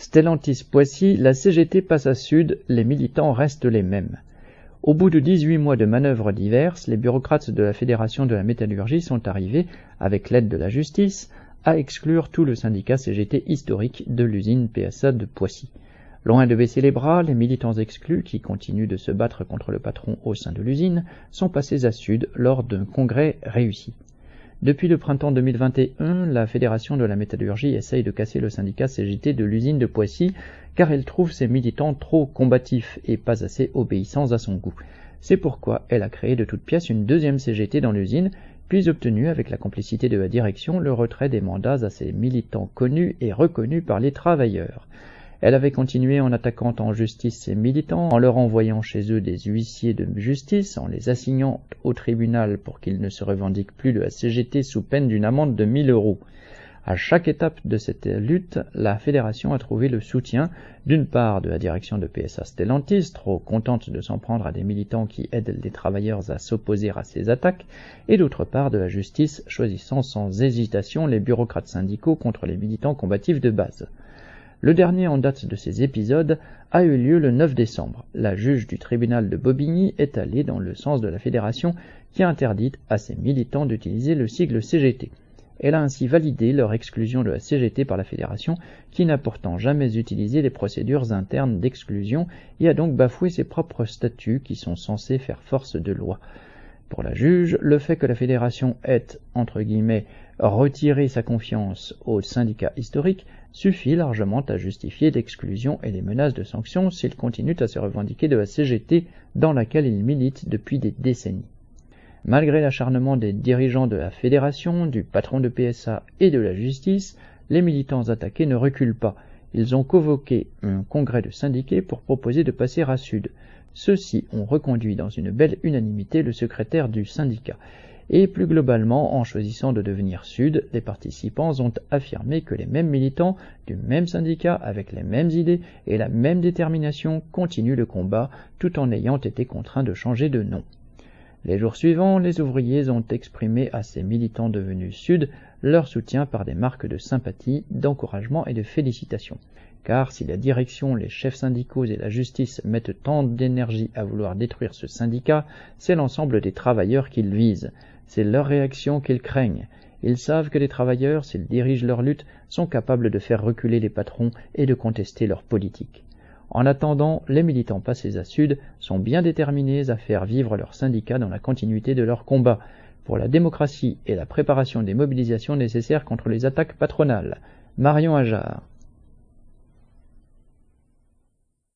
Stellantis Poissy, la CGT passe à Sud, les militants restent les mêmes. Au bout de 18 mois de manœuvres diverses, les bureaucrates de la Fédération de la métallurgie sont arrivés, avec l'aide de la justice, à exclure tout le syndicat CGT historique de l'usine PSA de Poissy. Loin de baisser les bras, les militants exclus, qui continuent de se battre contre le patron au sein de l'usine, sont passés à Sud lors d'un congrès réussi. Depuis le printemps 2021, la Fédération de la métallurgie essaye de casser le syndicat CGT de l'usine de Poissy car elle trouve ses militants trop combatifs et pas assez obéissants à son goût. C'est pourquoi elle a créé de toutes pièces une deuxième CGT dans l'usine, puis obtenu avec la complicité de la direction le retrait des mandats à ses militants connus et reconnus par les travailleurs. Elle avait continué en attaquant en justice ses militants, en leur envoyant chez eux des huissiers de justice, en les assignant au tribunal pour qu'ils ne se revendiquent plus de la CGT sous peine d'une amende de 1000 euros. À chaque étape de cette lutte, la fédération a trouvé le soutien d'une part de la direction de PSA Stellantis, trop contente de s'en prendre à des militants qui aident les travailleurs à s'opposer à ces attaques, et d'autre part de la justice choisissant sans hésitation les bureaucrates syndicaux contre les militants combatifs de base. Le dernier en date de ces épisodes a eu lieu le 9 décembre. La juge du tribunal de Bobigny est allée dans le sens de la fédération qui a interdit à ses militants d'utiliser le sigle CGT. Elle a ainsi validé leur exclusion de la CGT par la fédération, qui n'a pourtant jamais utilisé les procédures internes d'exclusion et a donc bafoué ses propres statuts qui sont censés faire force de loi. Pour la juge, le fait que la fédération ait, entre guillemets, retiré sa confiance au syndicat historique suffit largement à justifier l'exclusion et les menaces de sanctions s'il continue à se revendiquer de la CGT dans laquelle il milite depuis des décennies. Malgré l'acharnement des dirigeants de la fédération, du patron de PSA et de la justice, les militants attaqués ne reculent pas. Ils ont convoqué un congrès de syndiqués pour proposer de passer à Sud. Ceux-ci ont reconduit dans une belle unanimité le secrétaire du syndicat. Et plus globalement, en choisissant de devenir Sud, les participants ont affirmé que les mêmes militants du même syndicat, avec les mêmes idées et la même détermination, continuent le combat tout en ayant été contraints de changer de nom. Les jours suivants, les ouvriers ont exprimé à ces militants devenus Sud leur soutien par des marques de sympathie, d'encouragement et de félicitations. Car si la direction, les chefs syndicaux et la justice mettent tant d'énergie à vouloir détruire ce syndicat, c'est l'ensemble des travailleurs qu'ils visent. C'est leur réaction qu'ils craignent. Ils savent que les travailleurs, s'ils dirigent leur lutte, sont capables de faire reculer les patrons et de contester leur politique. En attendant, les militants passés à Sud sont bien déterminés à faire vivre leur syndicat dans la continuité de leur combat pour la démocratie et la préparation des mobilisations nécessaires contre les attaques patronales. Marion Ajar